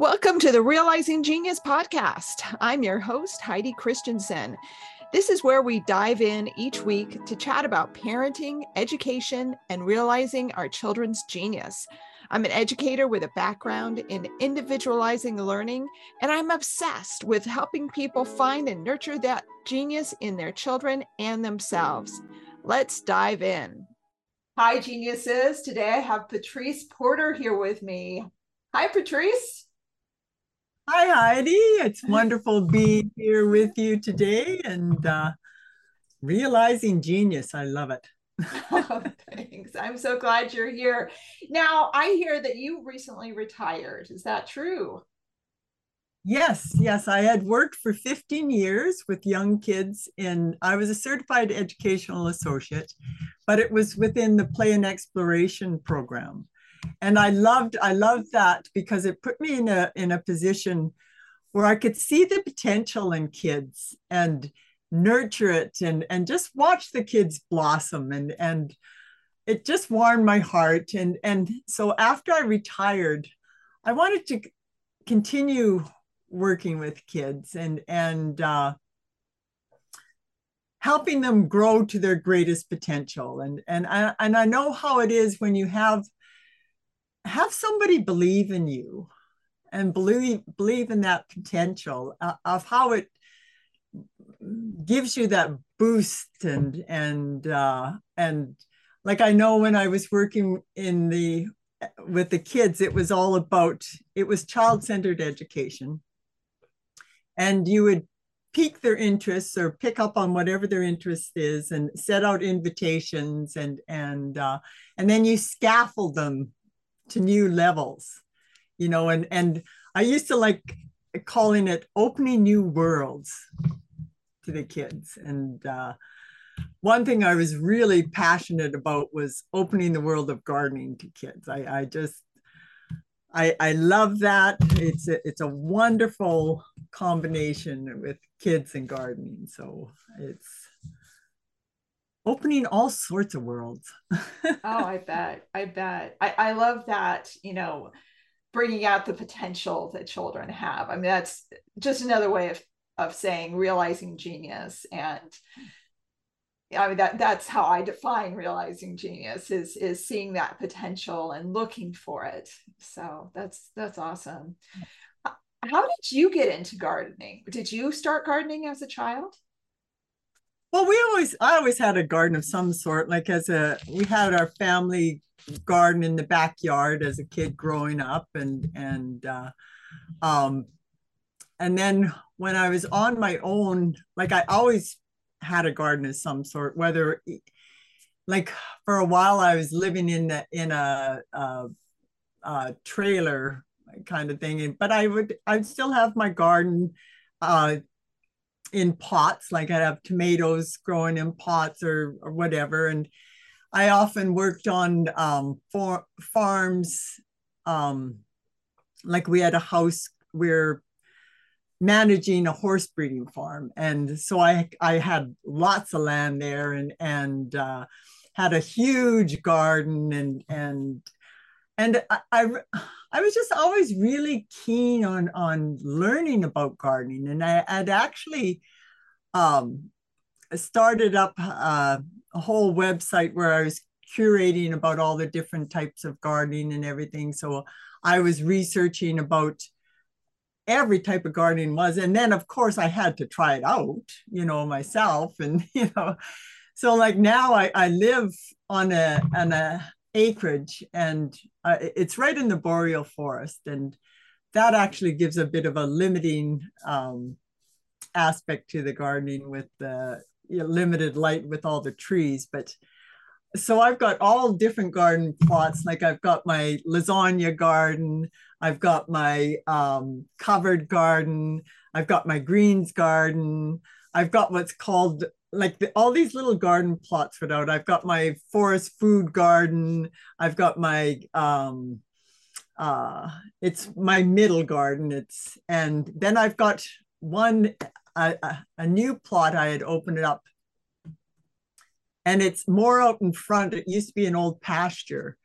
Welcome to the Realizing Genius podcast. I'm your host, Heidi Christensen. This is where we dive in each week to chat about parenting, education, and realizing our children's genius. I'm an educator with a background in individualizing learning, and I'm obsessed with helping people find and nurture that genius in their children and themselves. Let's dive in. Hi, geniuses. Today I have Patrice Porter here with me. Hi, Patrice. Hi, Heidi. It's wonderful being here with you today and uh, realizing genius. I love it. oh, thanks. I'm so glad you're here. Now, I hear that you recently retired. Is that true? Yes, yes. I had worked for 15 years with young kids and I was a certified educational associate, but it was within the play and exploration program and i loved i loved that because it put me in a in a position where i could see the potential in kids and nurture it and and just watch the kids blossom and and it just warmed my heart. And and so after i retired i wanted to continue working with kids and and uh, helping them grow to their greatest potential. And and I, and I know how it is when you have have somebody believe in you and believe believe in that potential uh, of how it gives you that boost and and uh, and like I know when I was working in the with the kids, it was all about it was child centered education, and you would pique their interests or pick up on whatever their interest is and set out invitations and and uh, and then you scaffold them to new levels you know and and i used to like calling it opening new worlds to the kids and uh, one thing i was really passionate about was opening the world of gardening to kids i, I just I, I love that. It's a, it's a wonderful combination with kids and gardening. So it's opening all sorts of worlds. oh, I bet. I bet. I, I love that, you know, bringing out the potential that children have. I mean, that's just another way of, of saying realizing genius. And I mean, that that's how I define realizing genius is, is seeing that potential and looking for it. So that's, that's awesome. How did you get into gardening? Did you start gardening as a child? Well, we always, I always had a garden of some sort. Like as a, we had our family garden in the backyard as a kid growing up, and and uh, um, and then when I was on my own, like I always had a garden of some sort. Whether, like for a while, I was living in the in a, a, a trailer kind of thing, but I would I'd still have my garden. Uh, in pots, like I'd have tomatoes growing in pots or, or whatever. And I often worked on um, for, farms, um, like we had a house where managing a horse breeding farm and so i i had lots of land there and and uh, had a huge garden and and and I, I, I was just always really keen on on learning about gardening, and I had actually um, started up uh, a whole website where I was curating about all the different types of gardening and everything. So I was researching about every type of gardening was, and then of course I had to try it out, you know, myself, and you know, so like now I I live on a on a acreage and uh, it's right in the boreal forest and that actually gives a bit of a limiting um, aspect to the gardening with the you know, limited light with all the trees but so i've got all different garden plots. Like i've got my lasagna garden i've got my um, covered garden i've got my greens garden i've got what's called like the, all these little garden plots put out. I've got my forest food garden. I've got my um, uh, it's my middle garden. It's and then I've got one a, a new plot I had opened it up, and it's more out in front. It used to be an old pasture,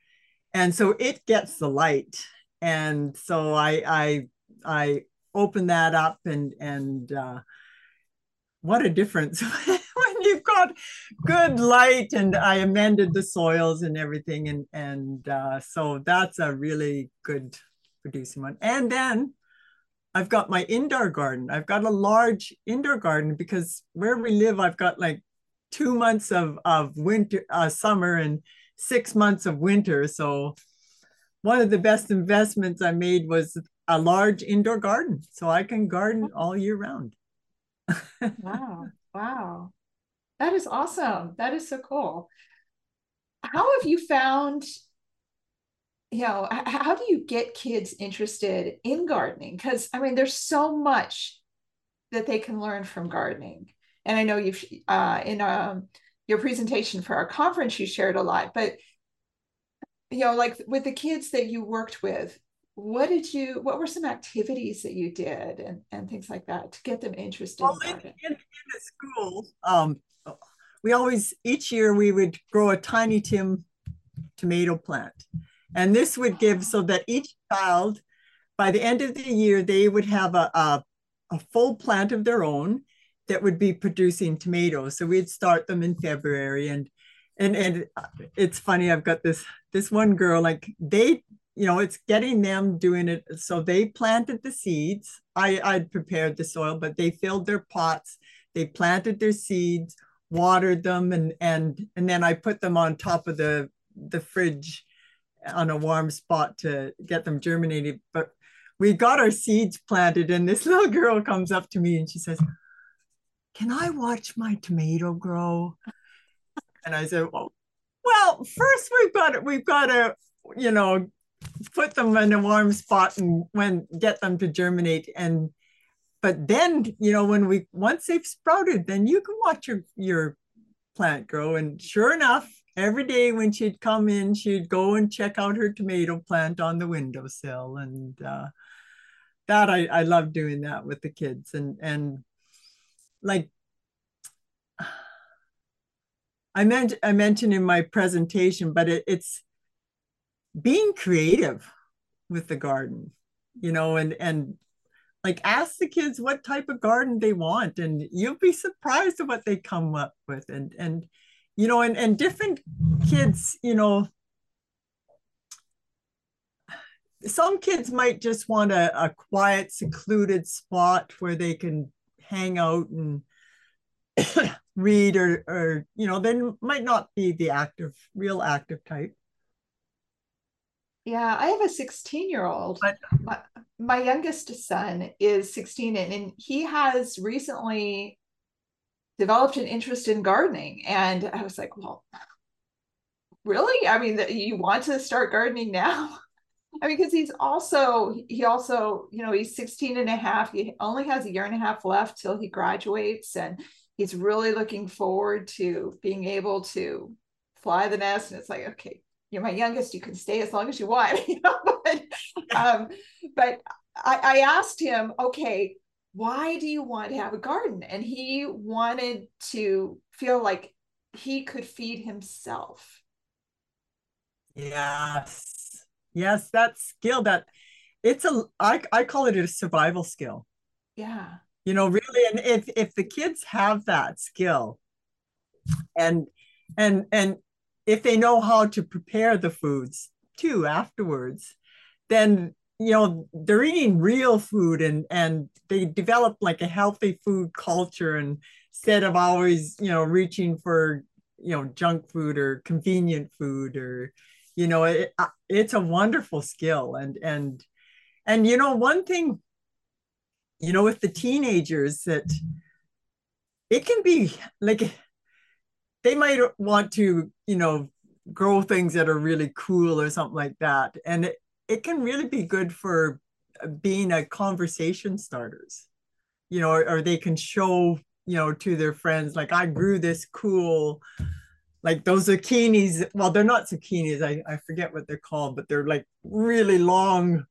and so it gets the light. And so I I I open that up and and uh, what a difference got good light and I amended the soils and everything and and uh, so that's a really good producing one. And then I've got my indoor garden. I've got a large indoor garden because where we live, I've got like two months of of winter, uh, summer, and six months of winter. So one of the best investments I made was a large indoor garden, so I can garden all year round. wow! Wow, that is awesome. That is so cool. How have you found you know how do you get kids interested in gardening because i mean there's so much that they can learn from gardening and i know you've uh, in um, your presentation for our conference you shared a lot but you know like with the kids that you worked with what did you what were some activities that you did and, and things like that to get them interested well, in, in, in, the school um, we always each year we would grow a tiny tim tomato plant and this would give so that each child, by the end of the year, they would have a, a, a full plant of their own that would be producing tomatoes. So we'd start them in February. And and and it's funny, I've got this this one girl, like they, you know, it's getting them doing it. So they planted the seeds. I, I'd prepared the soil, but they filled their pots, they planted their seeds, watered them, and and and then I put them on top of the the fridge on a warm spot to get them germinated. But we got our seeds planted, and this little girl comes up to me and she says, Can I watch my tomato grow? And I said, Well, well, first we've got we've got to, you know, put them in a warm spot and when get them to germinate. And but then, you know, when we once they've sprouted, then you can watch your your plant grow. And sure enough, every day when she'd come in, she'd go and check out her tomato plant on the windowsill. And uh, that I, I love doing that with the kids. And and like I meant I mentioned in my presentation, but it, it's being creative with the garden, you know, and and like ask the kids what type of garden they want, and you'll be surprised at what they come up with. And and you know, and, and different kids, you know, some kids might just want a, a quiet, secluded spot where they can hang out and read or, or, you know, they might not be the active, real active type. Yeah, I have a 16 year old. My, my youngest son is 16 and, and he has recently developed an interest in gardening. And I was like, well, really? I mean, you want to start gardening now? I mean, because he's also, he also, you know, he's 16 and a half. He only has a year and a half left till he graduates. And he's really looking forward to being able to fly the nest. And it's like, okay, you're my youngest, you can stay as long as you want. You know? but, um, but I, I asked him, okay, why do you want to have a garden? And he wanted to feel like he could feed himself. Yes. Yes, that skill that it's a I, I call it a survival skill. Yeah. You know, really, and if if the kids have that skill and and and if they know how to prepare the foods too afterwards, then you know they're eating real food and and they develop like a healthy food culture and instead of always you know reaching for you know junk food or convenient food or you know it, uh, it's a wonderful skill. And and and you know one thing you know with the teenagers that it can be like they might want to you know grow things that are really cool or something like that. And it, it can really be good for uh, being a conversation starters. You know or, or, they can show you know to their friends like i grew this cool like those zucchinis. Well they're not zucchinis i, I forget what they're called but they're like really long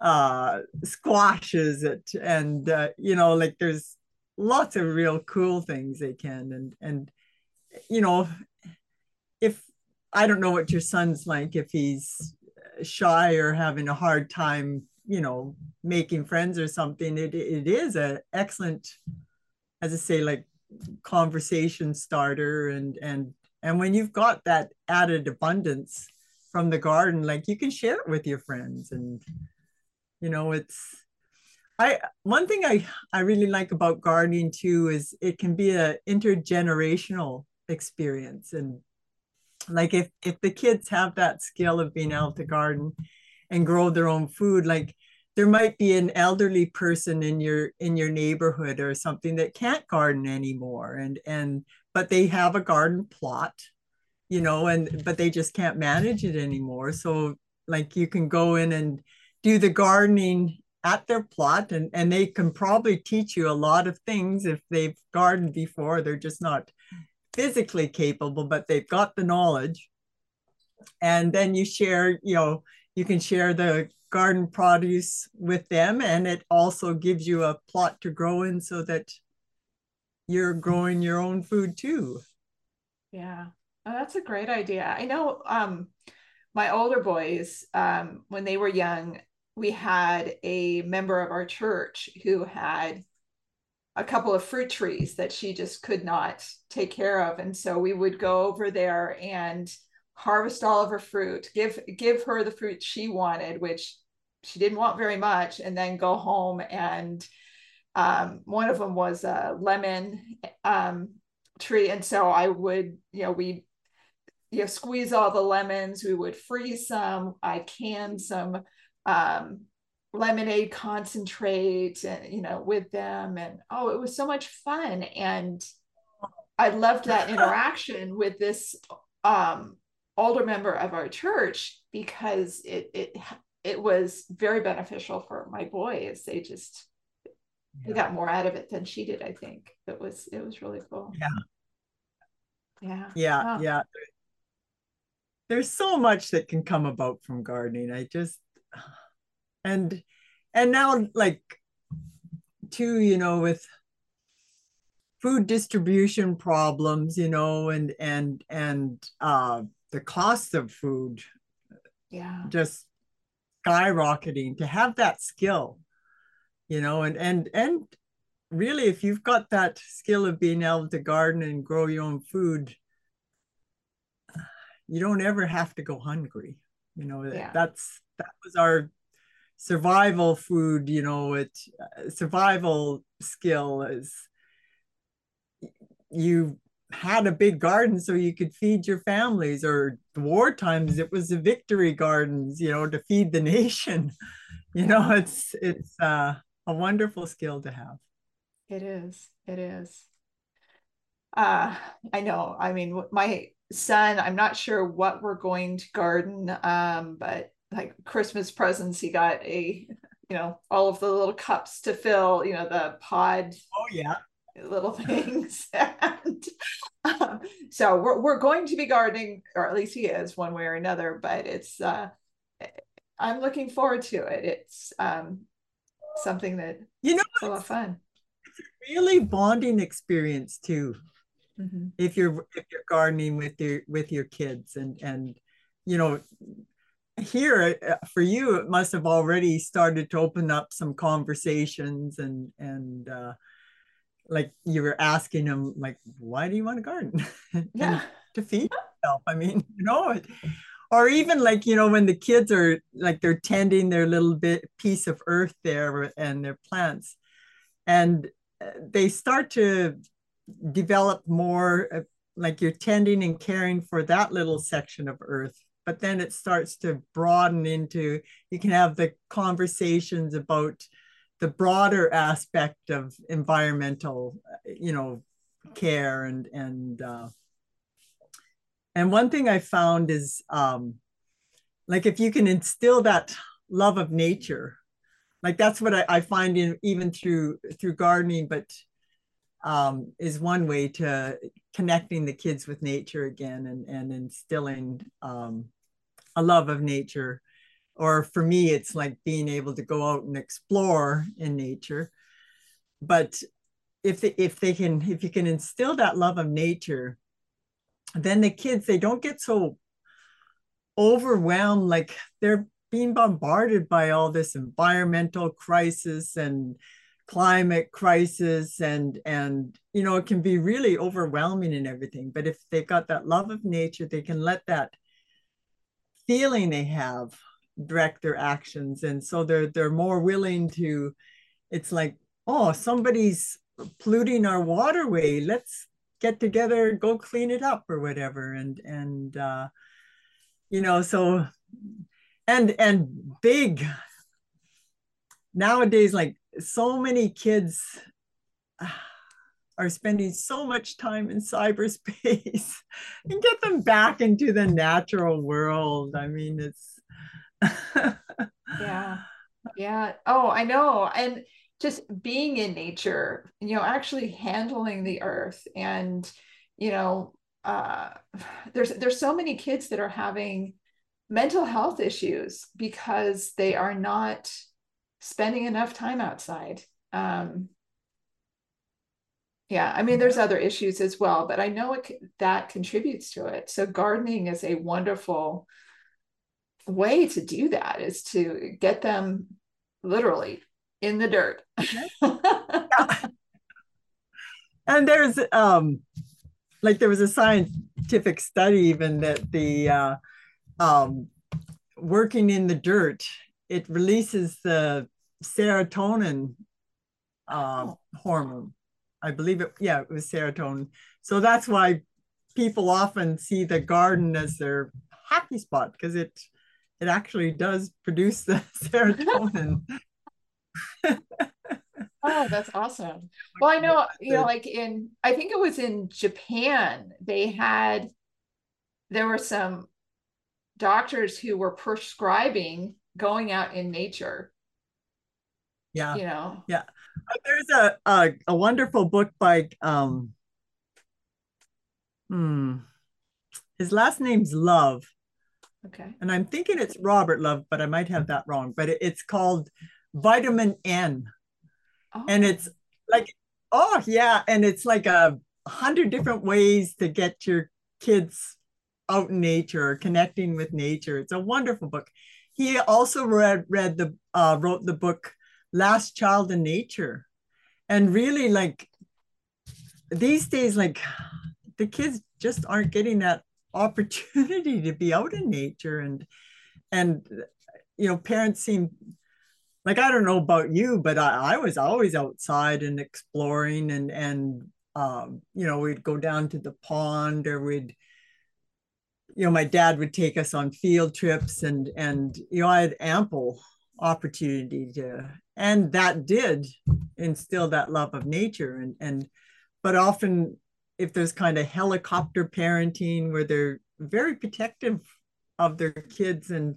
uh squashes it. And uh, you know like there's lots of real cool things they can and and you know if i don't know what your son's like if he's shy or having a hard time you know making friends or something. It, it is an excellent as i say like conversation starter and and and when you've got that added abundance from the garden like you can share it with your friends and you know it's i one thing i i really like about gardening too is it can be a intergenerational experience. And like if if the kids have that skill of being able to garden and grow their own food like there might be an elderly person in your in your neighborhood or something that can't garden anymore and and but they have a garden plot you know and but they just can't manage it anymore. So like you can go in and do the gardening at their plot and and they can probably teach you a lot of things if they've gardened before. They're just not physically capable but they've got the knowledge. And then you share you know you can share the garden produce with them and it also gives you a plot to grow in so that you're growing your own food too. Yeah. Oh, that's a great idea. I know um my older boys um when they were young we had a member of our church who had a couple of fruit trees that she just could not take care of. And so we would go over there and harvest all of her fruit give give her the fruit she wanted which she didn't want very much and then go home and um, one of them was a lemon um, tree. And so i would you know we you know squeeze all the lemons we would freeze some i canned some um, lemonade concentrate and you know with them and oh it was so much fun and i loved that interaction with this um older member of our church because it it it was very beneficial for my boys. They just yeah. they got more out of it than she did. I think it was it was really cool. Yeah. Yeah. Yeah. Oh. Yeah. There's so much that can come about from gardening. I just and and now like too, you know, with food distribution problems, you know, and and and uh the cost of food yeah just skyrocketing to have that skill you know and and and really if you've got that skill of being able to garden and grow your own food you don't ever have to go hungry you know yeah. that's that was our survival food you know it survival skill is you had a big garden so you could feed your families or war times it was the victory gardens you know to feed the nation. You know it's it's uh, a wonderful skill to have. It is it is. Uh i know i mean my son i'm not sure what we're going to garden um but like christmas presents he got a you know all of the little cups to fill you know the pod oh yeah little things. and um, so we're, we're going to be gardening, or at least he is one way or another, but it's, uh, I'm looking forward to it. It's um, something that you know it's a lot of fun. It's a really bonding experience too. Mm-hmm. If you're if you're gardening with your with your kids and and you know here uh, for you it must have already started to open up some conversations and and uh, like you were asking him like why do you want to garden yeah to feed yourself i mean you know it. or even like you know when the kids are like they're tending their little bit piece of earth there and their plants and uh, they start to develop more uh, like you're tending and caring for that little section of earth but then it starts to broaden into you can have the conversations about the broader aspect of environmental, you know, care and and uh, and one thing I found is um, like if you can instill that love of nature, like that's what I, I find in even through through gardening, but um, is one way to connecting the kids with nature again and and instilling um, a love of nature. Or for me it's like being able to go out and explore in nature. But if they, if they can if you can instill that love of nature then the kids they don't get so overwhelmed like they're being bombarded by all this environmental crisis and climate crisis and and you know it can be really overwhelming and everything. But if they've got that love of nature they can let that feeling they have direct their actions. And so they're they're more willing to it's like oh somebody's polluting our waterway. Let's get together go clean it up or whatever. And and uh you know so and and big nowadays like so many kids are spending so much time in cyberspace and get them back into the natural world. I mean it's yeah. Yeah. Oh i know. And just being in nature you know actually handling the earth and you know uh there's there's so many kids that are having mental health issues because they are not spending enough time outside. Um, yeah, I mean, there's other issues as well, but I know it that contributes to it. So gardening is a wonderful way to do that is to get them literally in the dirt. and there's um like there was a scientific study even that the uh um working in the dirt it releases the serotonin uh, oh. hormone. I believe it, yeah, it was serotonin. So that's why people often see the garden as their happy spot because it it actually does produce the serotonin. oh, that's awesome. Well, I know, you know, like in I think it was in Japan, they had there were some doctors who were prescribing going out in nature yeah. You know? Yeah. Uh, there's a a, a wonderful book by um hmm his last name's love. Okay. And i'm thinking it's robert love but i might have that wrong but it, it's called vitamin n. Oh. and it's like oh yeah and it's like a hundred different ways to get your kids out in nature or connecting with nature. It's a wonderful book. He also read read the uh, wrote the book last child in nature. And really like these days like the kids just aren't getting that opportunity to be out in nature. And and you know parents seem like i don't know about you but i, I was always outside and exploring and and um, you know we'd go down to the pond or we'd you know my dad would take us on field trips and and you know i had ample opportunity to and that did instill that love of nature and and but often if there's kind of helicopter parenting where they're very protective of their kids and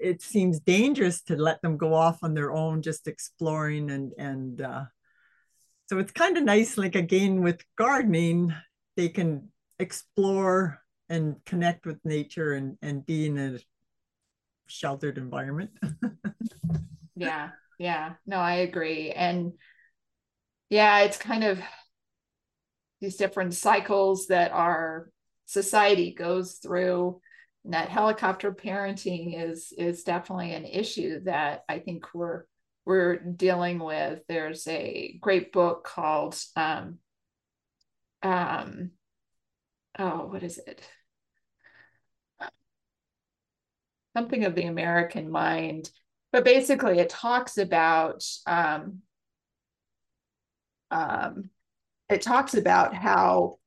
it seems dangerous to let them go off on their own just exploring and and uh, so it's kind of nice like again with gardening they can explore and connect with nature and and be in a sheltered environment. Yeah yeah. No i agree. And yeah it's kind of these different cycles that our society goes through and that helicopter parenting is is definitely an issue that i think we're we're dealing with. There's a great book called um um oh what is it something of the american mind but basically it talks about um, um, it talks about how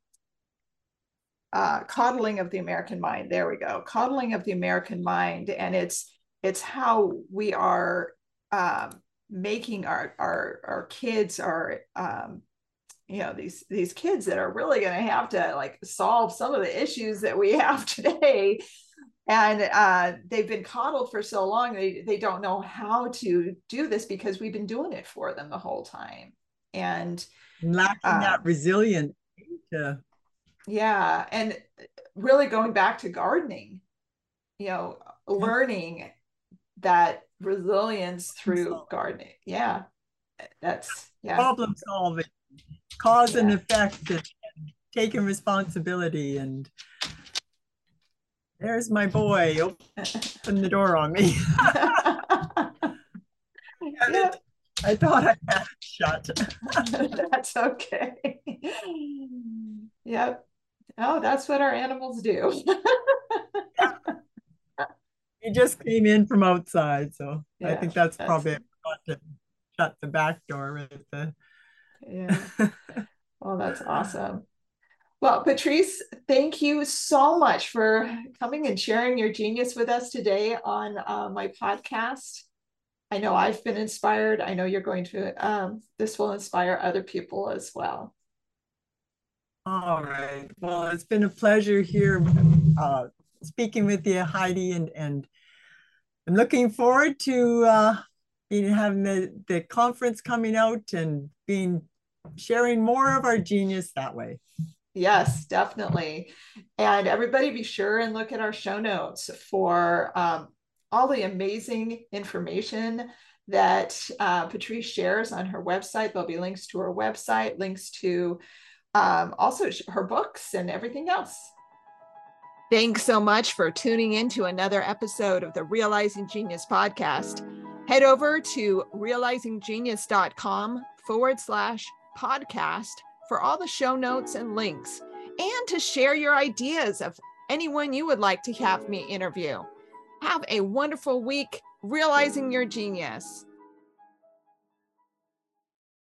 uh, coddling of the American mind. There we go, coddling of the American mind, and it's it's how we are um, making our our our kids are um, you know these these kids that are really going to have to like solve some of the issues that we have today and uh, they've been coddled for so long they, they don't know how to do this because we've been doing it for them the whole time. And lacking uh, that resilience to... yeah and really going back to gardening you know learning that resilience through gardening. Yeah that's yeah. Problem solving cause yeah. and effect and taking responsibility and There's my boy. Open the door on me. yeah. I thought I had it shut. that's okay. Yep. Oh, that's what our animals do. he just came in from outside, so yeah, I think that's, that's probably to shut the back door with the. yeah. Well, that's awesome. Well, Patrice, thank you so much for coming and sharing your genius with us today on uh, my podcast. I know I've been inspired. I know you're going to, um, this will inspire other people as well. All right. Well, it's been a pleasure here uh, speaking with you, Heidi, and, and I'm looking forward to uh, being having the, the conference coming out and being sharing more of our genius that way. Yes, definitely. And everybody be sure and look at our show notes for um, all the amazing information that uh, Patrice shares on her website. There'll be links to her website, links to um, also her books and everything else. Thanks so much for tuning in to another episode of the Realizing Genius podcast. Head over to realizinggenius.com forward slash podcast for all the show notes and links, and to share your ideas of anyone you would like to have me interview. Have a wonderful week realizing your genius.